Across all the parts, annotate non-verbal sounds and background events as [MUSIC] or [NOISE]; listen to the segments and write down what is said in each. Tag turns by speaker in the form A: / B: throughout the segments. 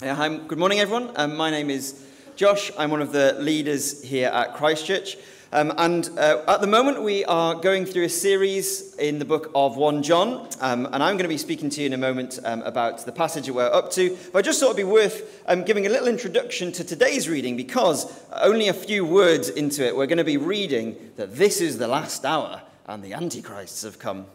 A: Yeah, hi, good morning, everyone. Um, my name is Josh. I'm one of the leaders here at Christchurch. Um, and uh, at the moment, we are going through a series in the book of 1 John. Um, and I'm going to be speaking to you in a moment um, about the passage that we're up to. But I just thought it'd be worth um, giving a little introduction to today's reading because only a few words into it, we're going to be reading that this is the last hour and the Antichrists have come.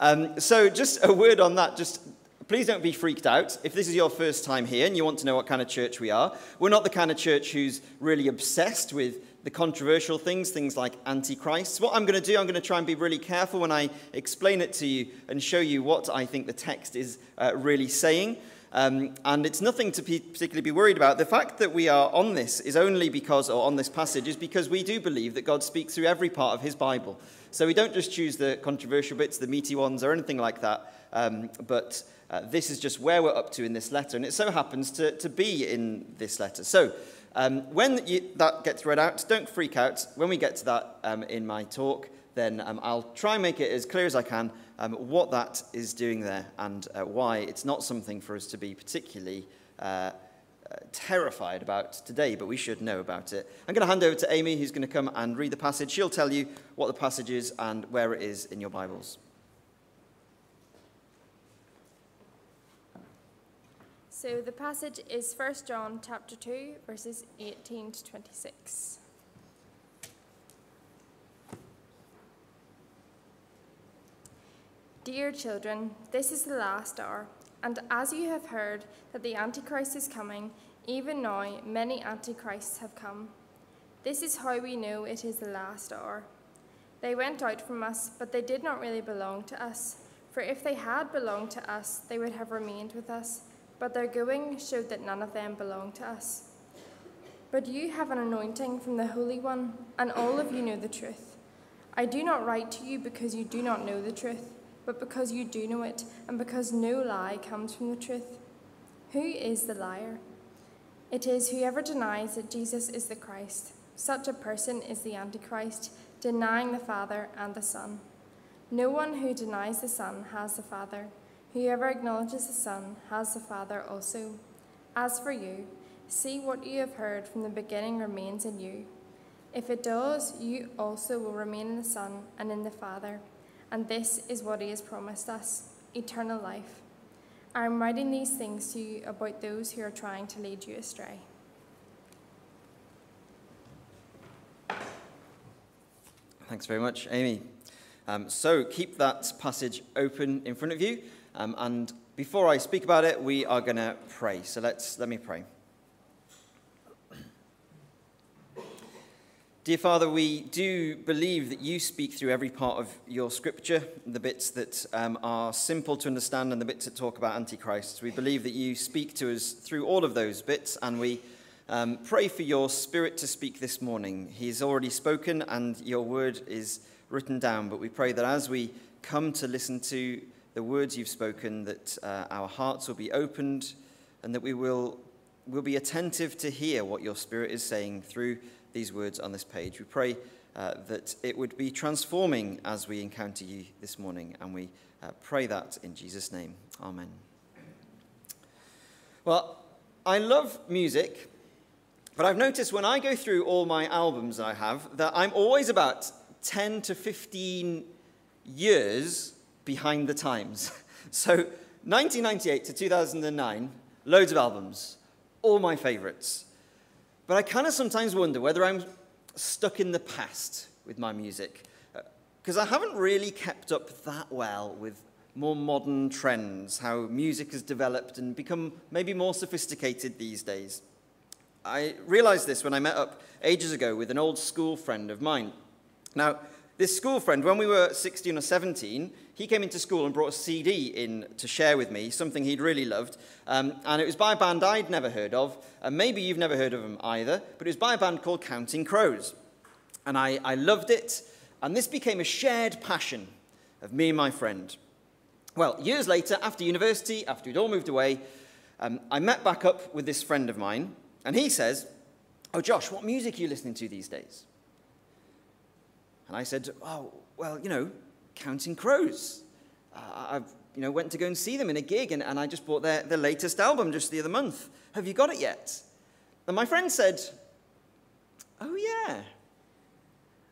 A: Um, so, just a word on that, just please don't be freaked out. If this is your first time here and you want to know what kind of church we are, we're not the kind of church who's really obsessed with the controversial things, things like Antichrist. What I'm going to do, I'm going to try and be really careful when I explain it to you and show you what I think the text is uh, really saying. Um, and it's nothing to be particularly be worried about. The fact that we are on this is only because, or on this passage, is because we do believe that God speaks through every part of his Bible. So we don't just choose the controversial bits, the meaty ones, or anything like that. Um, but uh, this is just where we're up to in this letter, and it so happens to, to be in this letter. So, um, when you, that gets read out, don't freak out. When we get to that um, in my talk, then um, I'll try and make it as clear as I can um, what that is doing there and uh, why it's not something for us to be particularly uh, uh, terrified about today, but we should know about it. I'm going to hand over to Amy, who's going to come and read the passage. She'll tell you what the passage is and where it is in your Bibles.
B: So the passage is 1 John chapter 2 verses 18 to 26. Dear children, this is the last hour, and as you have heard that the Antichrist is coming, even now many Antichrists have come. This is how we know it is the last hour. They went out from us, but they did not really belong to us, for if they had belonged to us, they would have remained with us but their going showed that none of them belonged to us. But you have an anointing from the Holy One, and all of you know the truth. I do not write to you because you do not know the truth, but because you do know it, and because no lie comes from the truth. Who is the liar? It is whoever denies that Jesus is the Christ. Such a person is the Antichrist, denying the Father and the Son. No one who denies the Son has the Father. Whoever acknowledges the Son has the Father also. As for you, see what you have heard from the beginning remains in you. If it does, you also will remain in the Son and in the Father. And this is what He has promised us eternal life. I am writing these things to you about those who are trying to lead you astray.
A: Thanks very much, Amy. Um, so keep that passage open in front of you. Um, and before I speak about it, we are going to pray. So let's let me pray. Dear Father, we do believe that you speak through every part of your scripture, the bits that um, are simple to understand and the bits that talk about Antichrist. We believe that you speak to us through all of those bits, and we um, pray for your spirit to speak this morning. He has already spoken, and your word is written down, but we pray that as we come to listen to the words you've spoken, that uh, our hearts will be opened and that we will, will be attentive to hear what your Spirit is saying through these words on this page. We pray uh, that it would be transforming as we encounter you this morning, and we uh, pray that in Jesus' name. Amen. Well, I love music, but I've noticed when I go through all my albums I have that I'm always about 10 to 15 years behind the times. [LAUGHS] So 1998 to 2009, loads of albums, all my favorites. But I kind of sometimes wonder whether I'm stuck in the past with my music. Because uh, I haven't really kept up that well with more modern trends, how music has developed and become maybe more sophisticated these days. I realized this when I met up ages ago with an old school friend of mine. Now, this school friend, when we were 16 or 17, he came into school and brought a CD in to share with me, something he'd really loved. Um, and it was by a band I'd never heard of. And maybe you've never heard of them either, but it was by a band called Counting Crows. And I, I loved it. And this became a shared passion of me and my friend. Well, years later, after university, after we'd all moved away, um, I met back up with this friend of mine. And he says, Oh, Josh, what music are you listening to these days? And I said, Oh, well, you know, Counting Crows. Uh, I've you know, went to go and see them in a gig, and, and I just bought their, their latest album just the other month. Have you got it yet? And my friend said, Oh, yeah.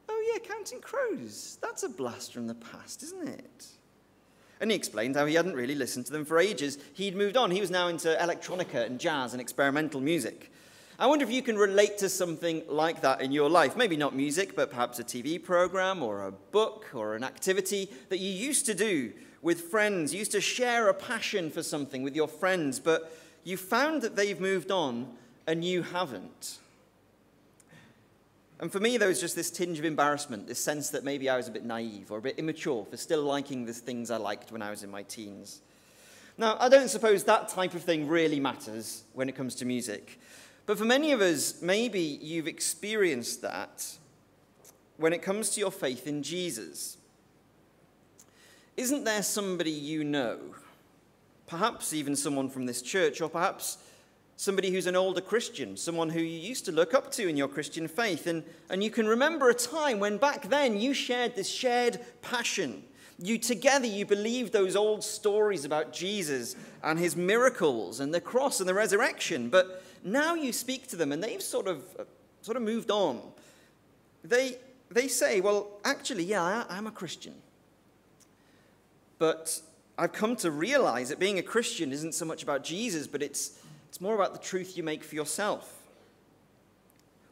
A: Oh, yeah, Counting Crows. That's a blast from the past, isn't it? And he explained how he hadn't really listened to them for ages. He'd moved on. He was now into electronica and jazz and experimental music. I wonder if you can relate to something like that in your life. Maybe not music, but perhaps a TV program or a book or an activity that you used to do with friends. You used to share a passion for something with your friends, but you found that they've moved on and you haven't. And for me, there was just this tinge of embarrassment, this sense that maybe I was a bit naive or a bit immature for still liking the things I liked when I was in my teens. Now, I don't suppose that type of thing really matters when it comes to music. But for many of us, maybe you've experienced that when it comes to your faith in Jesus. Isn't there somebody you know, perhaps even someone from this church, or perhaps somebody who's an older Christian, someone who you used to look up to in your Christian faith. And, and you can remember a time when back then you shared this shared passion. You together, you believed those old stories about Jesus and his miracles and the cross and the resurrection. But now you speak to them and they've sort of, uh, sort of moved on. They, they say, well, actually, yeah, I, I'm a Christian. But I've come to realize that being a Christian isn't so much about Jesus, but it's it's more about the truth you make for yourself.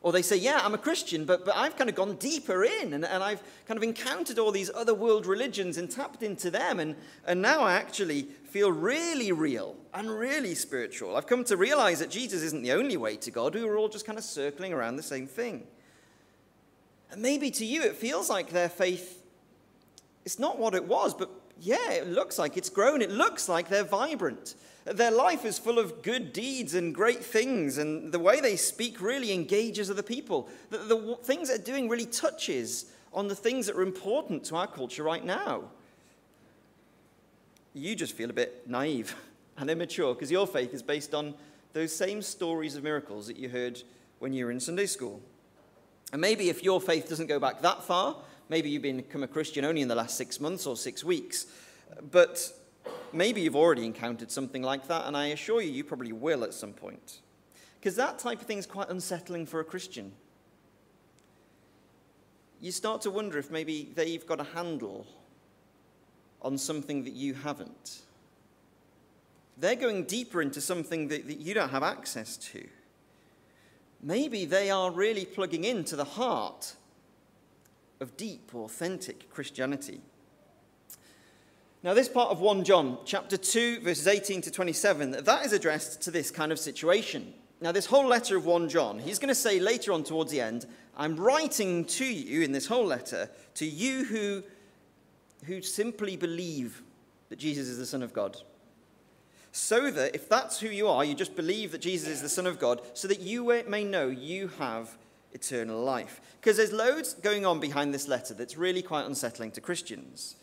A: Or they say, Yeah, I'm a Christian, but, but I've kind of gone deeper in and, and I've kind of encountered all these other world religions and tapped into them. And, and now I actually feel really real and really spiritual. I've come to realize that Jesus isn't the only way to God. We were all just kind of circling around the same thing. And maybe to you it feels like their faith is not what it was, but yeah, it looks like it's grown. It looks like they're vibrant. Their life is full of good deeds and great things, and the way they speak really engages other people. The, the things they're doing really touches on the things that are important to our culture right now. You just feel a bit naive [LAUGHS] and immature because your faith is based on those same stories of miracles that you heard when you were in Sunday school. And maybe if your faith doesn't go back that far, maybe you've become a Christian only in the last six months or six weeks, but maybe you've already encountered something like that, and I assure you, you probably will at some point. Because that type of thing is quite unsettling for a Christian. You start to wonder if maybe they've got a handle on something that you haven't. They're going deeper into something that, that you don't have access to. Maybe they are really plugging into the heart of deep, authentic Christianity. Now, this part of 1 John, chapter 2, verses 18 to 27, that is addressed to this kind of situation. Now, this whole letter of 1 John, he's going to say later on towards the end, I'm writing to you in this whole letter, to you who, who simply believe that Jesus is the Son of God. So that if that's who you are, you just believe that Jesus is the Son of God, so that you may know you have eternal life. Because there's loads going on behind this letter that's really quite unsettling to Christians.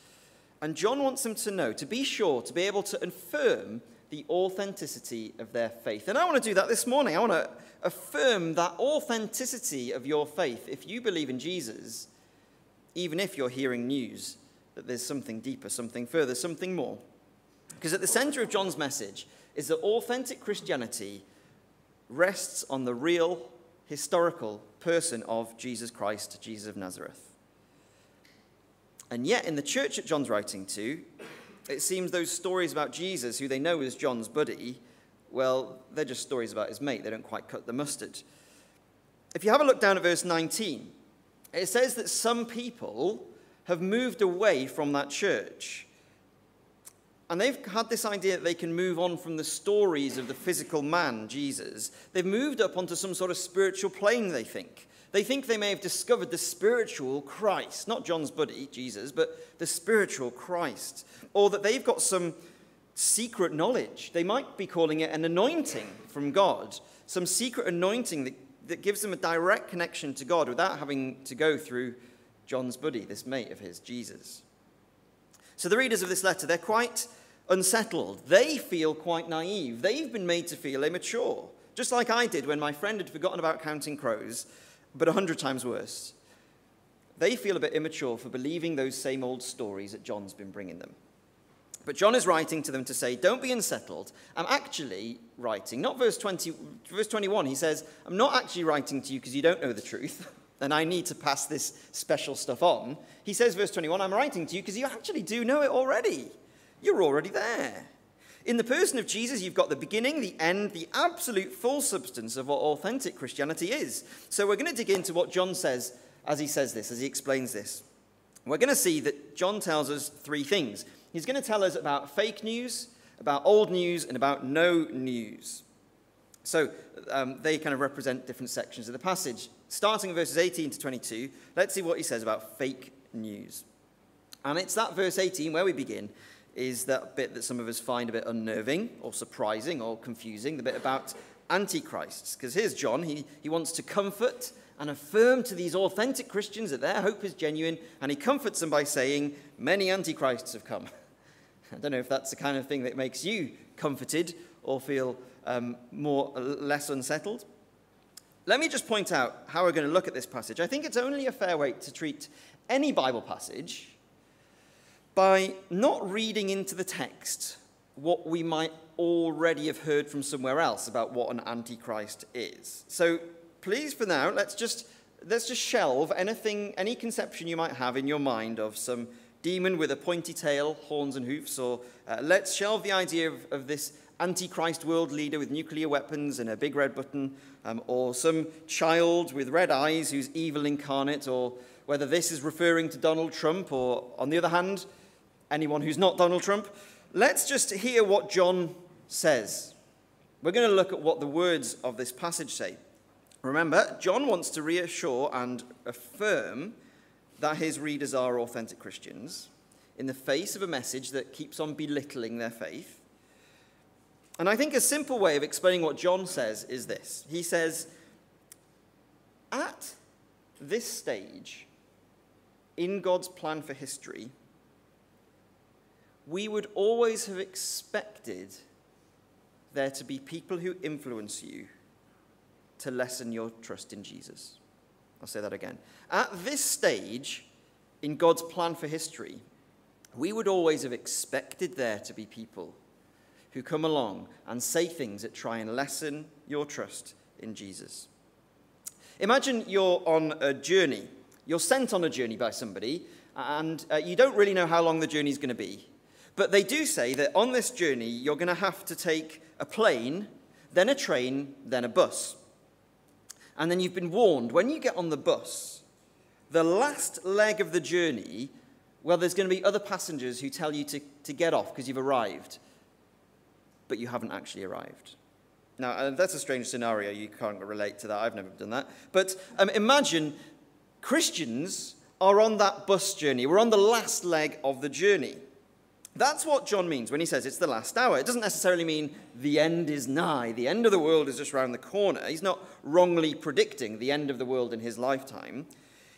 A: And John wants them to know, to be sure, to be able to affirm the authenticity of their faith. And I want to do that this morning. I want to affirm that authenticity of your faith if you believe in Jesus, even if you're hearing news that there's something deeper, something further, something more. Because at the center of John's message is that authentic Christianity rests on the real, historical person of Jesus Christ, Jesus of Nazareth. And yet, in the church that John's writing to, it seems those stories about Jesus, who they know is John's buddy, well, they're just stories about his mate. They don't quite cut the mustard. If you have a look down at verse 19, it says that some people have moved away from that church. And they've had this idea that they can move on from the stories of the physical man, Jesus. They've moved up onto some sort of spiritual plane, they think. They think they may have discovered the spiritual Christ, not John's buddy, Jesus, but the spiritual Christ. Or that they've got some secret knowledge. They might be calling it an anointing from God, some secret anointing that, that gives them a direct connection to God without having to go through John's buddy, this mate of his, Jesus. So the readers of this letter, they're quite unsettled. They feel quite naive. They've been made to feel immature, just like I did when my friend had forgotten about counting crows but a hundred times worse. They feel a bit immature for believing those same old stories that John's been bringing them. But John is writing to them to say, don't be unsettled. I'm actually writing, not verse 20, verse 21, he says, I'm not actually writing to you because you don't know the truth, [LAUGHS] and I need to pass this special stuff on. He says, verse 21, I'm writing to you because you actually do know it already. You're already there. In the person of Jesus, you've got the beginning, the end, the absolute full substance of what authentic Christianity is. So we're going to dig into what John says as he says this, as he explains this. We're going to see that John tells us three things. He's going to tell us about fake news, about old news, and about no news. So um, they kind of represent different sections of the passage. Starting in verses 18 to 22, let's see what he says about fake news. And it's that verse 18 where we begin is that bit that some of us find a bit unnerving or surprising or confusing, the bit about antichrists. Because here's John, he, he wants to comfort and affirm to these authentic Christians that their hope is genuine, and he comforts them by saying, Many antichrists have come. [LAUGHS] I don't know if that's the kind of thing that makes you comforted or feel um, more less unsettled. Let me just point out how we're going to look at this passage. I think it's only a fair way to treat any Bible passage by not reading into the text what we might already have heard from somewhere else about what an antichrist is. So please for now let's just let's just shelve anything any conception you might have in your mind of some demon with a pointy tail, horns and hoofs, or uh, let's shelve the idea of, of this antichrist world leader with nuclear weapons and a big red button, um, or some child with red eyes who's evil incarnate, or whether this is referring to Donald Trump, or on the other hand, anyone who's not Donald Trump. Let's just hear what John says. We're going to look at what the words of this passage say. Remember, John wants to reassure and affirm that his readers are authentic Christians in the face of a message that keeps on belittling their faith. And I think a simple way of explaining what John says is this He says, At this stage in God's plan for history, we would always have expected there to be people who influence you to lessen your trust in Jesus. I'll say that again. At this stage in God's plan for history, we would always have expected there to be people who come along and say things that try and lessen your trust in Jesus. Imagine you're on a journey. You're sent on a journey by somebody, and uh, you don't really know how long the journey is going to be. But they do say that on this journey, you're going to have to take a plane, then a train, then a bus. And then you've been warned when you get on the bus, the last leg of the journey, well, there's going to be other passengers who tell you to, to get off because you've arrived, but you haven't actually arrived. Now, uh, that's a strange scenario. You can't relate to that. I've never done that. But um, imagine Christians are on that bus journey. We're on the last leg of the journey. That's what John means when he says it's the last hour. It doesn't necessarily mean the end is nigh, the end of the world is just around the corner. He's not wrongly predicting the end of the world in his lifetime.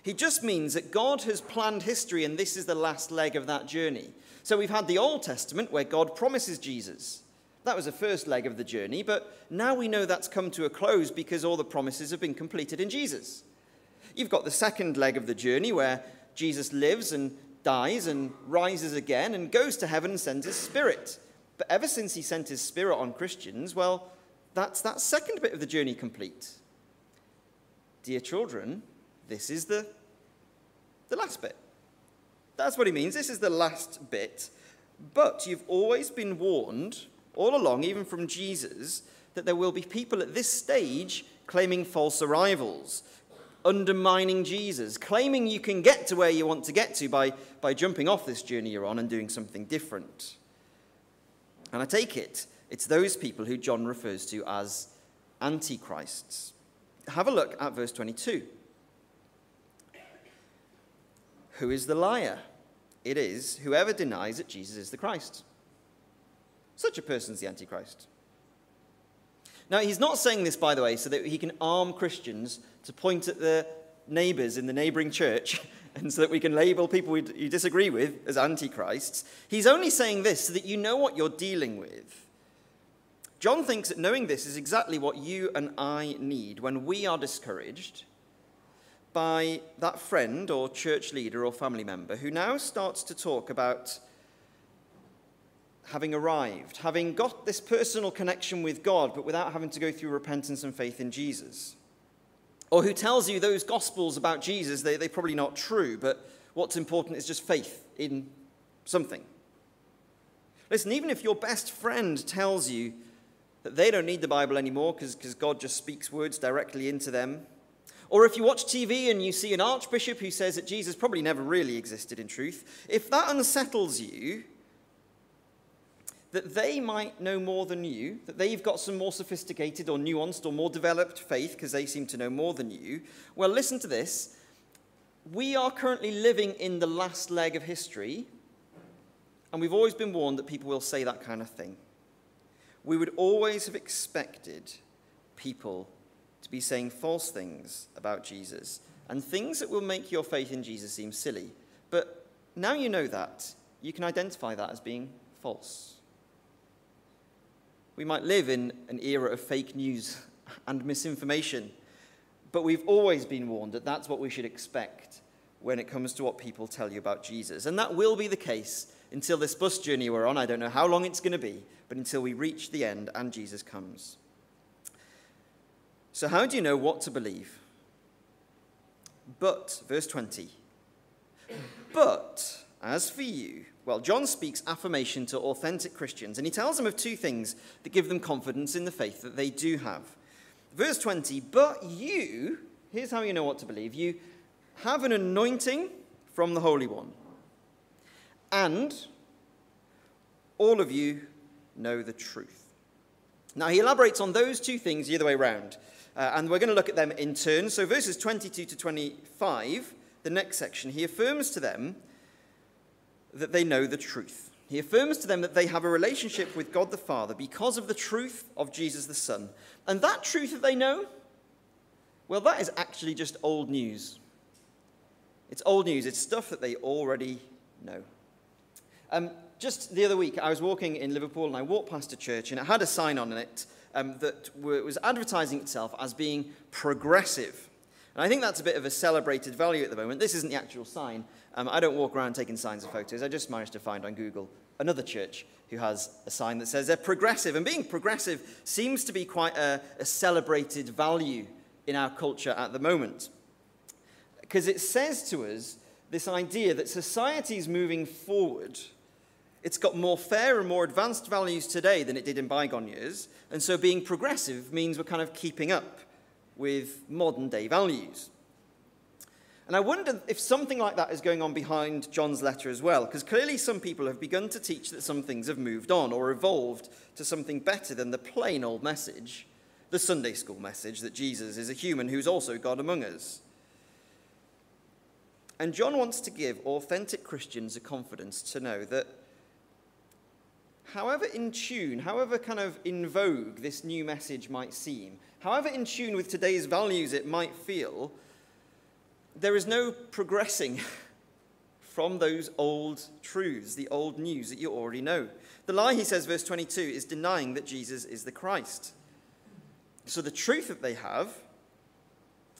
A: He just means that God has planned history and this is the last leg of that journey. So we've had the Old Testament where God promises Jesus. That was the first leg of the journey, but now we know that's come to a close because all the promises have been completed in Jesus. You've got the second leg of the journey where Jesus lives and dies and rises again and goes to heaven and sends his spirit. But ever since he sent his spirit on Christians, well, that's that second bit of the journey complete. Dear children, this is the, the last bit. That's what he means. This is the last bit. But you've always been warned, all along, even from Jesus, that there will be people at this stage claiming false arrivals, undermining Jesus, claiming you can get to where you want to get to by, by jumping off this journey you're on and doing something different. And I take it, it's those people who John refers to as antichrists. Have a look at verse 22. Who is the liar? It is whoever denies that Jesus is the Christ. Such a person is the Antichrist. Now, he's not saying this, by the way, so that he can arm Christians to point at the neighbors in the neighboring church [LAUGHS] and so that we can label people you disagree with as antichrists. He's only saying this so that you know what you're dealing with. John thinks that knowing this is exactly what you and I need when we are discouraged by that friend or church leader or family member who now starts to talk about having arrived, having got this personal connection with God, but without having to go through repentance and faith in Jesus. Or who tells you those gospels about Jesus, they, they're probably not true, but what's important is just faith in something. Listen, even if your best friend tells you that they don't need the Bible anymore because God just speaks words directly into them, or if you watch TV and you see an archbishop who says that Jesus probably never really existed in truth, if that unsettles you, that they might know more than you, that they've got some more sophisticated or nuanced or more developed faith because they seem to know more than you, well, listen to this. We are currently living in the last leg of history, and we've always been warned that people will say that kind of thing. We would always have expected people to be saying false things about Jesus and things that will make your faith in Jesus seem silly. But now you know that, you can identify that as being false. We might live in an era of fake news and misinformation, but we've always been warned that that's what we should expect when it comes to what people tell you about Jesus. And that will be the case until this bus journey we're on. I don't know how long it's going to be, but until we reach the end and Jesus comes. So, how do you know what to believe? But, verse 20, but as for you, well, John speaks affirmation to authentic Christians, and he tells them of two things that give them confidence in the faith that they do have. Verse 20, but you, here's how you know what to believe you have an anointing from the Holy One, and all of you know the truth. Now, he elaborates on those two things the other way around, uh, and we're going to look at them in turn. So, verses 22 to 25, the next section, he affirms to them that they know the truth. He affirms to them that they have a relationship with God the Father because of the truth of Jesus the Son. And that truth that they know, well, that is actually just old news. It's old news, it's stuff that they already know. Um, just the other week, I was walking in Liverpool and I walked past a church and it had a sign on it um, that was advertising itself as being progressive. And I think that's a bit of a celebrated value at the moment. This isn't the actual sign, um, I don't walk around taking signs and photos. I just managed to find on Google another church who has a sign that says they're progressive. And being progressive seems to be quite a, a celebrated value in our culture at the moment. Because it says to us this idea that society is moving forward. It's got more fair and more advanced values today than it did in bygone years. And so being progressive means we're kind of keeping up with modern day values. And I wonder if something like that is going on behind John's letter as well, because clearly some people have begun to teach that some things have moved on or evolved to something better than the plain old message, the Sunday school message that Jesus is a human who's also God among us. And John wants to give authentic Christians a confidence to know that however in tune, however kind of in vogue this new message might seem, however in tune with today's values it might feel, there is no progressing [LAUGHS] from those old truths, the old news that you already know. The lie, he says, verse 22, is denying that Jesus is the Christ. So the truth that they have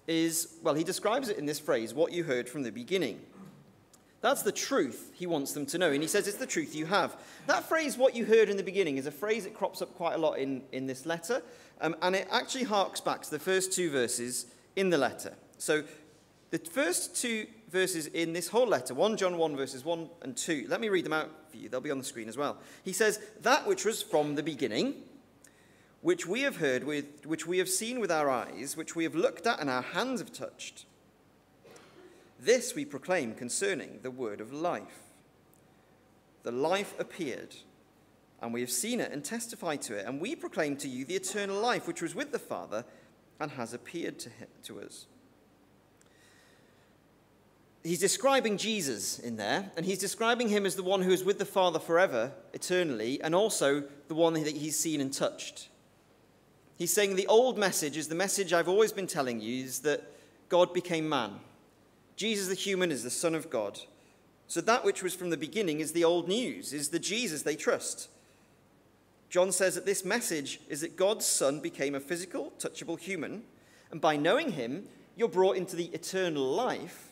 A: is, well, he describes it in this phrase, what you heard from the beginning. That's the truth he wants them to know. And he says it's the truth you have. That phrase, what you heard in the beginning, is a phrase that crops up quite a lot in, in this letter. Um, and it actually harks back to the first two verses in the letter. So the first two verses in this whole letter, 1 John 1, verses 1 and 2, let me read them out for you. They'll be on the screen as well. He says, That which was from the beginning, which we have heard, with, which we have seen with our eyes, which we have looked at and our hands have touched, this we proclaim concerning the word of life. The life appeared, and we have seen it and testified to it, and we proclaim to you the eternal life which was with the Father and has appeared to, him, to us he's describing Jesus in there, and he's describing him as the one who is with the Father forever, eternally, and also the one that he's seen and touched. He's saying the old message is the message I've always been telling you is that God became man. Jesus the human is the Son of God. So that which was from the beginning is the old news, is the Jesus they trust. John says that this message is that God's Son became a physical, touchable human, and by knowing him, you're brought into the eternal life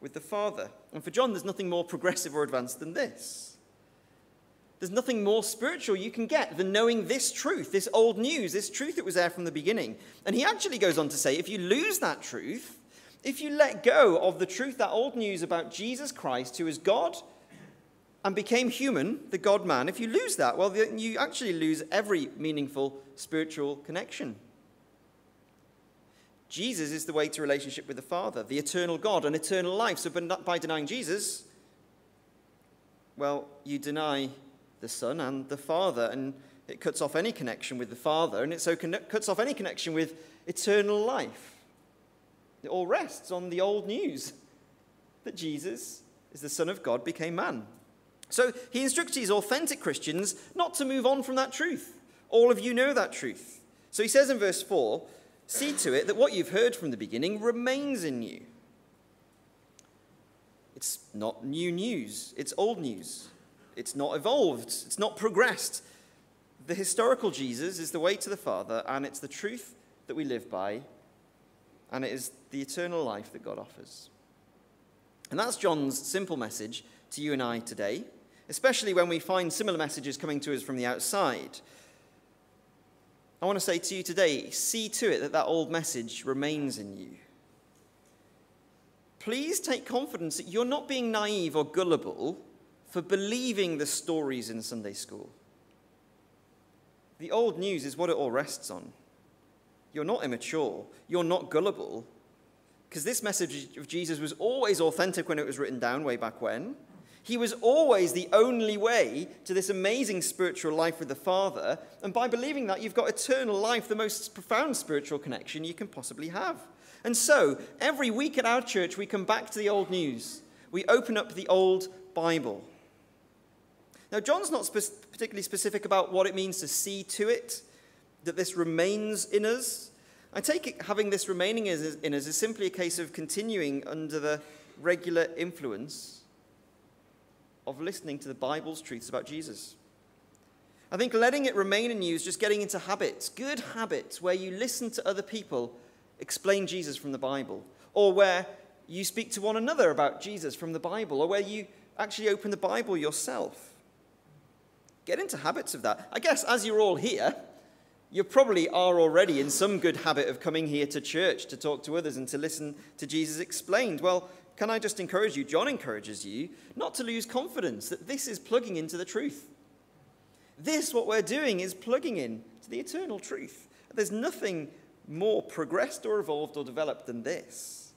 A: with the Father. And for John, there's nothing more progressive or advanced than this. There's nothing more spiritual you can get than knowing this truth, this old news, this truth that was there from the beginning. And he actually goes on to say if you lose that truth, if you let go of the truth, that old news about Jesus Christ, who is God and became human, the God man, if you lose that, well, then you actually lose every meaningful spiritual connection. Jesus is the way to relationship with the Father, the eternal God and eternal life. So by denying Jesus, well, you deny the Son and the Father, and it cuts off any connection with the Father, and it so cuts off any connection with eternal life. It all rests on the old news that Jesus is the Son of God, became man. So he instructs these authentic Christians not to move on from that truth. All of you know that truth. So he says in verse 4 See to it that what you've heard from the beginning remains in you. It's not new news, it's old news. It's not evolved, it's not progressed. The historical Jesus is the way to the Father, and it's the truth that we live by, and it is the eternal life that God offers. And that's John's simple message to you and I today, especially when we find similar messages coming to us from the outside. I want to say to you today see to it that that old message remains in you. Please take confidence that you're not being naive or gullible for believing the stories in Sunday school. The old news is what it all rests on. You're not immature, you're not gullible, because this message of Jesus was always authentic when it was written down way back when. He was always the only way to this amazing spiritual life with the Father. And by believing that, you've got eternal life, the most profound spiritual connection you can possibly have. And so, every week at our church, we come back to the old news. We open up the old Bible. Now, John's not spe- particularly specific about what it means to see to it, that this remains in us. I take it having this remaining in us is simply a case of continuing under the regular influence of listening to the Bible's truths about Jesus. I think letting it remain in you is just getting into habits, good habits, where you listen to other people explain Jesus from the Bible, or where you speak to one another about Jesus from the Bible, or where you actually open the Bible yourself. Get into habits of that. I guess as you're all here, you probably are already in some good habit of coming here to church to talk to others and to listen to Jesus explained. Well, can I just encourage you? John encourages you not to lose confidence that this is plugging into the truth. This, what we're doing, is plugging in to the eternal truth. There's nothing more progressed or evolved or developed than this.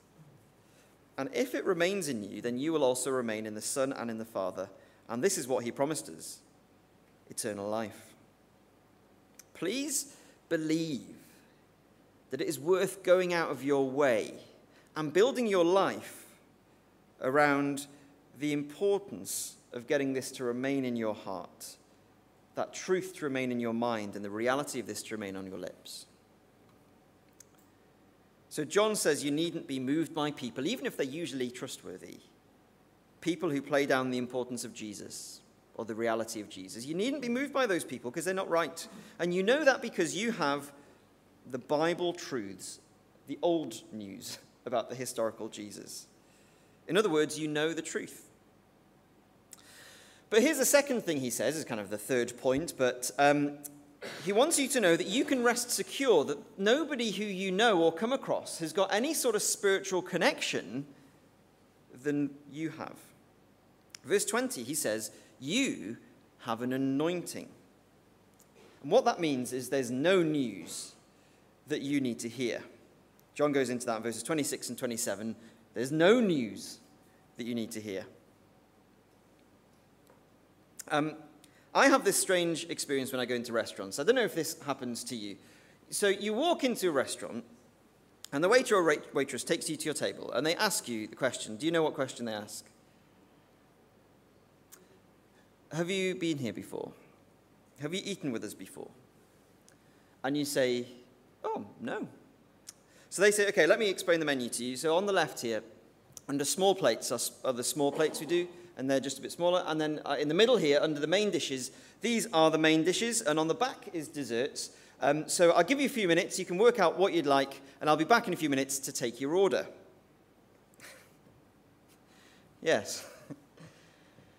A: And if it remains in you, then you will also remain in the Son and in the Father. And this is what he promised us eternal life. Please believe that it is worth going out of your way and building your life around the importance of getting this to remain in your heart, that truth to remain in your mind, and the reality of this to remain on your lips. So, John says you needn't be moved by people, even if they're usually trustworthy. People who play down the importance of Jesus or the reality of Jesus. You needn't be moved by those people because they're not right. And you know that because you have the Bible truths, the old news [LAUGHS] about the historical Jesus. In other words, you know the truth. But here's the second thing he says, is kind of the third point, but um, he wants you to know that you can rest secure that nobody who you know or come across has got any sort of spiritual connection than you have. Verse 20, he says, You have an anointing. And what that means is there's no news that you need to hear. John goes into that in verses 26 and 27 there's no news that you need to hear. Um, I have this strange experience when I go into restaurants. I don't know if this happens to you. So you walk into a restaurant, and the waiter or waitress takes you to your table, and they ask you the question. Do you know what question they ask? Have you been here before? Have you eaten with us before? And you say, Oh, no. So they say, okay, let me explain the menu to you. So on the left here, under small plates are, are the small plates we do, and they're just a bit smaller. And then uh, in the middle here, under the main dishes, these are the main dishes, and on the back is desserts. Um, so I'll give you a few minutes. You can work out what you'd like, and I'll be back in a few minutes to take your order. [LAUGHS] yes.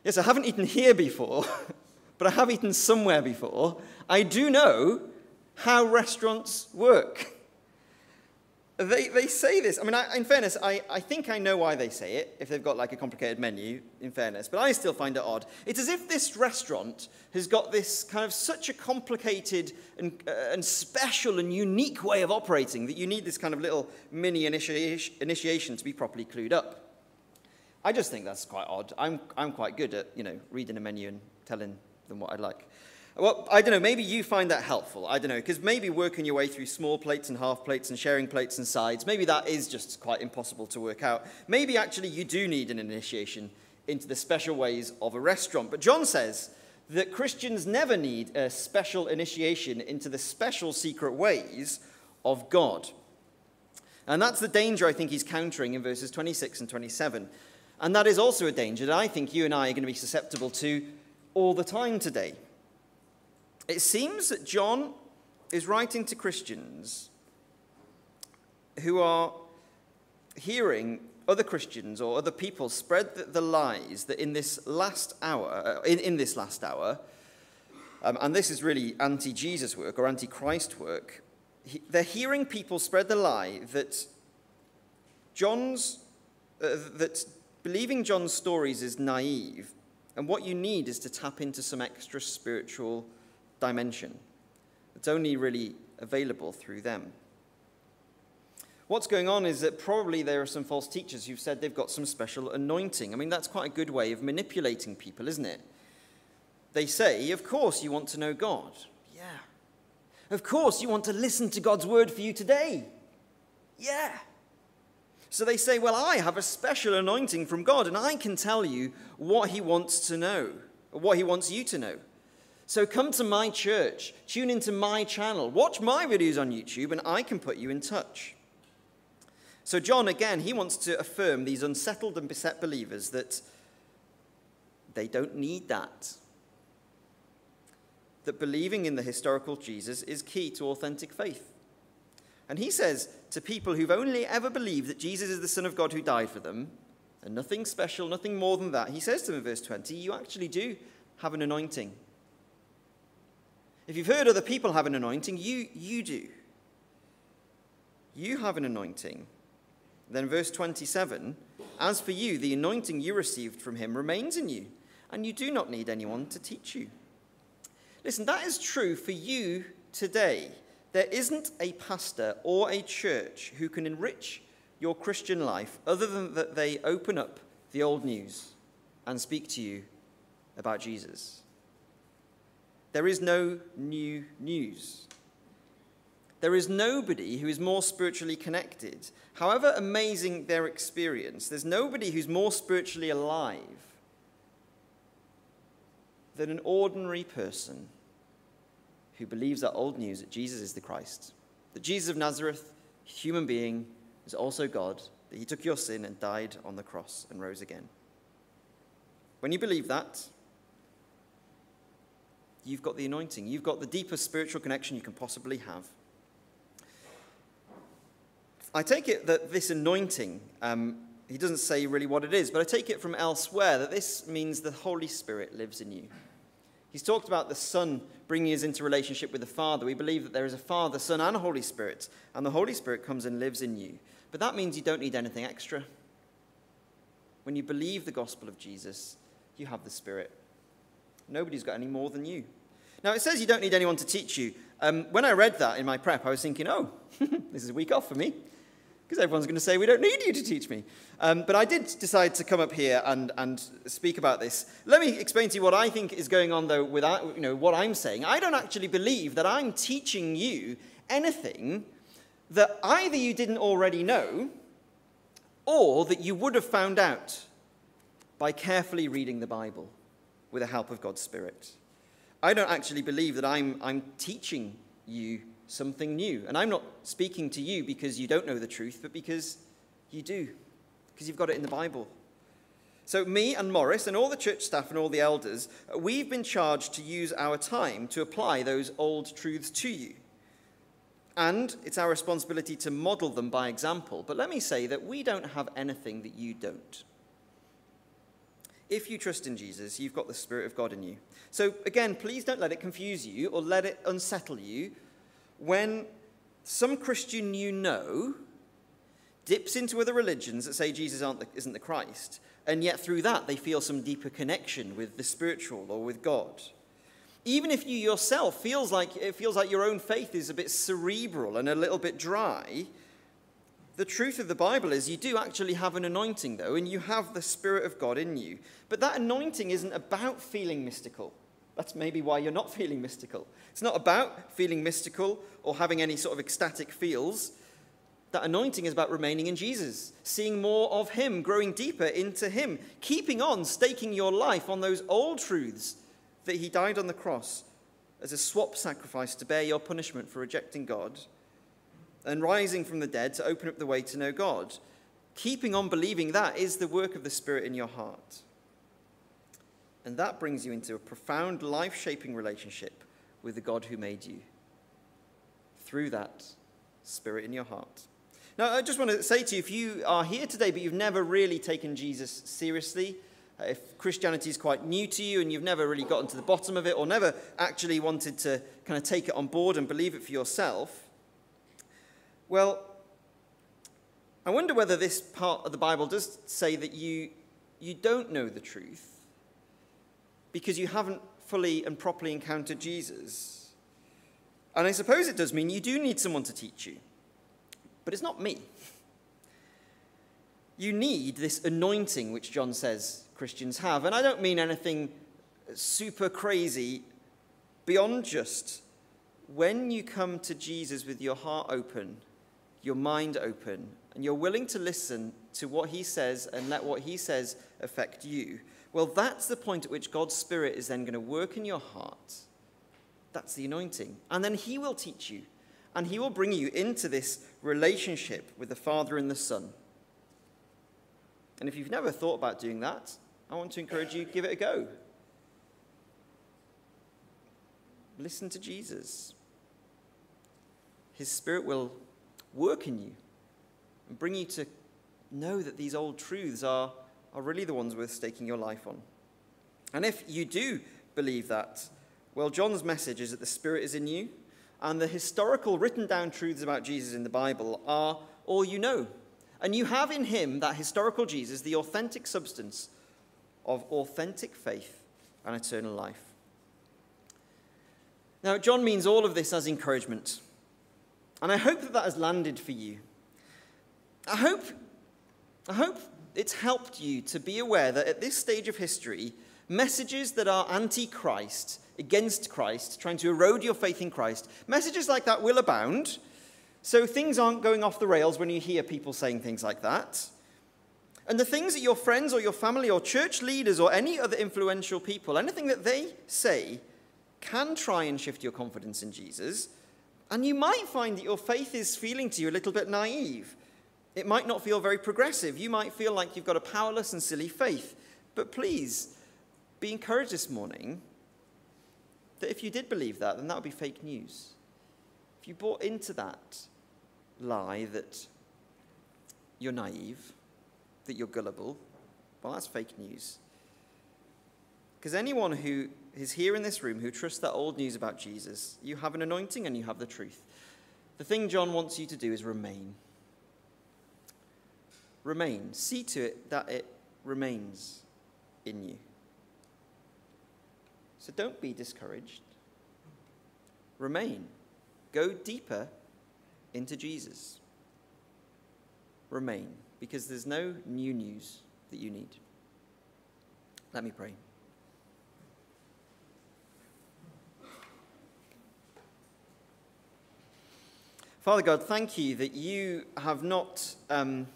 A: Yes, I haven't eaten here before, [LAUGHS] but I have eaten somewhere before. I do know how restaurants work. They, they say this. I mean, I, in fairness, I, I think I know why they say it, if they've got like a complicated menu, in fairness, but I still find it odd. It's as if this restaurant has got this kind of such a complicated and, uh, and special and unique way of operating that you need this kind of little mini initiation, initiation to be properly clued up. I just think that's quite odd. I'm, I'm quite good at, you know, reading a menu and telling them what I like. Well, I don't know, maybe you find that helpful. I don't know, because maybe working your way through small plates and half plates and sharing plates and sides, maybe that is just quite impossible to work out. Maybe actually you do need an initiation into the special ways of a restaurant. But John says that Christians never need a special initiation into the special secret ways of God. And that's the danger I think he's countering in verses 26 and 27. And that is also a danger that I think you and I are going to be susceptible to all the time today. It seems that John is writing to Christians who are hearing other Christians or other people spread the, the lies that in this last hour, uh, in, in this last hour, um, and this is really anti Jesus work or anti Christ work, he, they're hearing people spread the lie that John's, uh, that believing John's stories is naive, and what you need is to tap into some extra spiritual dimension. It's only really available through them. What's going on is that probably there are some false teachers who've said they've got some special anointing. I mean, that's quite a good way of manipulating people, isn't it? They say, Of course, you want to know God. Yeah. Of course, you want to listen to God's word for you today. Yeah. So they say, Well, I have a special anointing from God, and I can tell you what He wants to know, what He wants you to know. So come to my church, tune into my channel, watch my videos on YouTube, and I can put you in touch. So, John, again, he wants to affirm these unsettled and beset believers that they don't need that. That believing in the historical Jesus is key to authentic faith. And he says to people who've only ever believed that Jesus is the Son of God who died for them, and nothing special, nothing more than that, he says to them in verse 20, you actually do have an anointing. If you've heard other people have an anointing, you, you do. You have an anointing. Then, verse 27 As for you, the anointing you received from him remains in you, and you do not need anyone to teach you. Listen, that is true for you today. There isn't a pastor or a church who can enrich your Christian life other than that they open up the old news and speak to you about Jesus. There is no new news. There is nobody who is more spiritually connected. However amazing their experience, there's nobody who's more spiritually alive than an ordinary person who believes that old news that Jesus is the Christ, that Jesus of Nazareth, human being, is also God, that he took your sin and died on the cross and rose again. When you believe that, you've got the anointing. You've got the deepest spiritual connection you can possibly have. I take it that this anointing, um, he doesn't say really what it is, but I take it from elsewhere that this means the Holy Spirit lives in you. He's talked about the Son bringing us into relationship with the Father. We believe that there is a Father, Son, and Holy Spirit, and the Holy Spirit comes and lives in you. But that means you don't need anything extra. When you believe the gospel of Jesus, you have the Spirit. Nobody's got any more than you. Now, it says you don't need anyone to teach you. Um, when I read that in my prep, I was thinking, oh, [LAUGHS] this is a week off for me, because everyone's going to say, we don't need you to teach me. Um, but I did decide to come up here and, and speak about this. Let me explain to you what I think is going on, though, with you know, what I'm saying. I don't actually believe that I'm teaching you anything that either you didn't already know or that you would have found out by carefully reading the Bible with the help of God's Spirit. I don't actually believe that I'm, I'm teaching you something new. And I'm not speaking to you because you don't know the truth, but because you do, because you've got it in the Bible. So, me and Morris and all the church staff and all the elders, uh, we've been charged to use our time to apply those old truths to you. And it's our responsibility to model them by example. But let me say that we don't have anything that you don't. if you trust in Jesus, you've got the Spirit of God in you. So, again, please don't let it confuse you or let it unsettle you when some Christian you know dips into other religions that say Jesus the, isn't the Christ, and yet through that they feel some deeper connection with the spiritual or with God. Even if you yourself feels like it feels like your own faith is a bit cerebral and a little bit dry, the truth of the Bible is you do actually have an anointing, though, and you have the Spirit of God in you. But that anointing isn't about feeling mystical. That's maybe why you're not [LAUGHS] feeling mystical. It's not about feeling mystical or having any sort of ecstatic feels. That anointing is about remaining in Jesus, seeing more of Him, growing deeper into Him, keeping on staking your life on those old truths that He died on the cross as a swap sacrifice to bear your punishment for rejecting God and rising from the dead to open up the way to know God. Keeping on believing that is the work of the Spirit in your heart. And that brings you into a profound, life shaping relationship with the God who made you through that Spirit in your heart. Now, I just want to say to you if you are here today, but you've never really taken Jesus seriously, uh, if Christianity is quite new to you and you've never really gotten to the bottom of it or never actually wanted to kind of take it on board and believe it for yourself, well, I wonder whether this part of the Bible does say that you, you don't know the truth because you haven't fully and properly encountered Jesus. And I suppose it does mean you do need someone to teach you. But it's not me. You need this anointing which John says Christians have. And I don't mean anything super crazy beyond just when you come to Jesus with your heart open your mind open and you're willing to listen to what he says and let what he says affect you, well, that's the point at which God's Spirit is then going to work in your heart. That's the anointing. And then he will teach you and he will bring you into this relationship with the Father and the Son. And if you've never thought about doing that, I want to encourage you give it a go. Listen to Jesus. His Spirit will work in you and bring you to know that these old truths are, are really the ones worth staking your life on. And if you do believe that, well, John's message is that the Spirit is in you, and the historical written down truths about Jesus in the Bible are all you know. And you have in him, that historical Jesus, the authentic substance of authentic faith and eternal life. Now, John means all of this as encouragement. And I hope that that has landed for you. I hope, I hope it's helped you to be aware that at this stage of history, messages that are anti Christ, against Christ, trying to erode your faith in Christ, messages like that will abound. So things aren't going off the rails when you hear people saying things like that. And the things that your friends or your family or church leaders or any other influential people, anything that they say, can try and shift your confidence in Jesus and you might find that your faith is feeling to you a little bit naive. It might not feel very progressive. You might feel like you've got a powerless and silly faith. But please, be encouraged this morning that if you did believe that, then that would be fake news. If you bought into that lie that you're naive, that you're gullible, well, that's fake news. Because anyone who is here in this room who trusts that old news about Jesus, you have an anointing and you have the truth. The thing John wants you to do is remain. Remain. See to it that it remains in you. So don't be discouraged. Remain. Go deeper into Jesus. Remain, because there's no new news that you need. Let me pray. Father God, thank you that you have not um,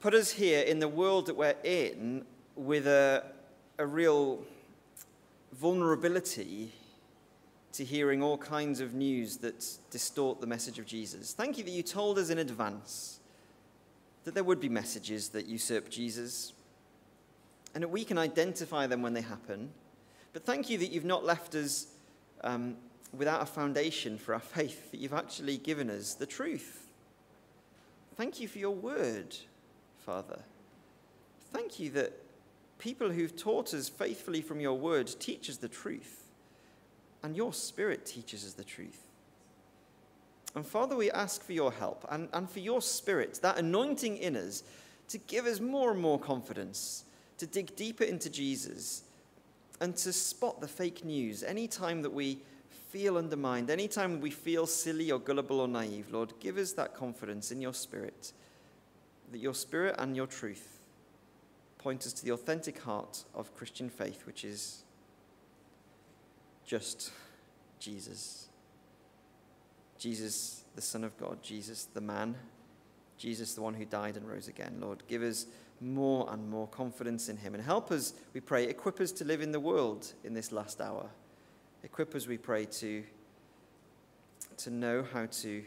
A: put us here in the world that we're in with a, a real vulnerability to hearing all kinds of news that distort the message of Jesus. Thank you that you told us in advance that there would be messages that usurp Jesus and that we can identify them when they happen. But thank you that you've not left us um, without a foundation for our [LAUGHS] faith, that you've actually given us the truth. Thank you for your word, Father. Thank you that people who've taught us faithfully from your word teach us the truth, and your spirit teaches us the truth. And Father, we ask for your help and, and for your spirit, that anointing in us, to give us more and more confidence, to dig deeper into Jesus, and to spot the fake news anytime that we feel undermined, anytime we feel silly or gullible or naive. Lord, give us that confidence in your spirit, that your spirit and your truth point us to the authentic heart of Christian faith, which is just Jesus. Jesus, the Son of God, Jesus, the man, Jesus, the one who died and rose again. Lord, give us more and more confidence in him and help us, we pray, equip us to live in the world in this last hour. Equip us, we pray, to, to know how to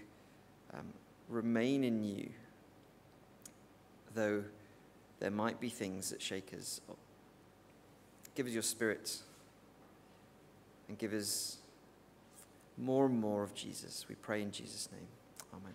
A: um, remain in you, though there might be things that shake us. Give us your spirit and give us more and more of Jesus. We pray in Jesus' name. Amen.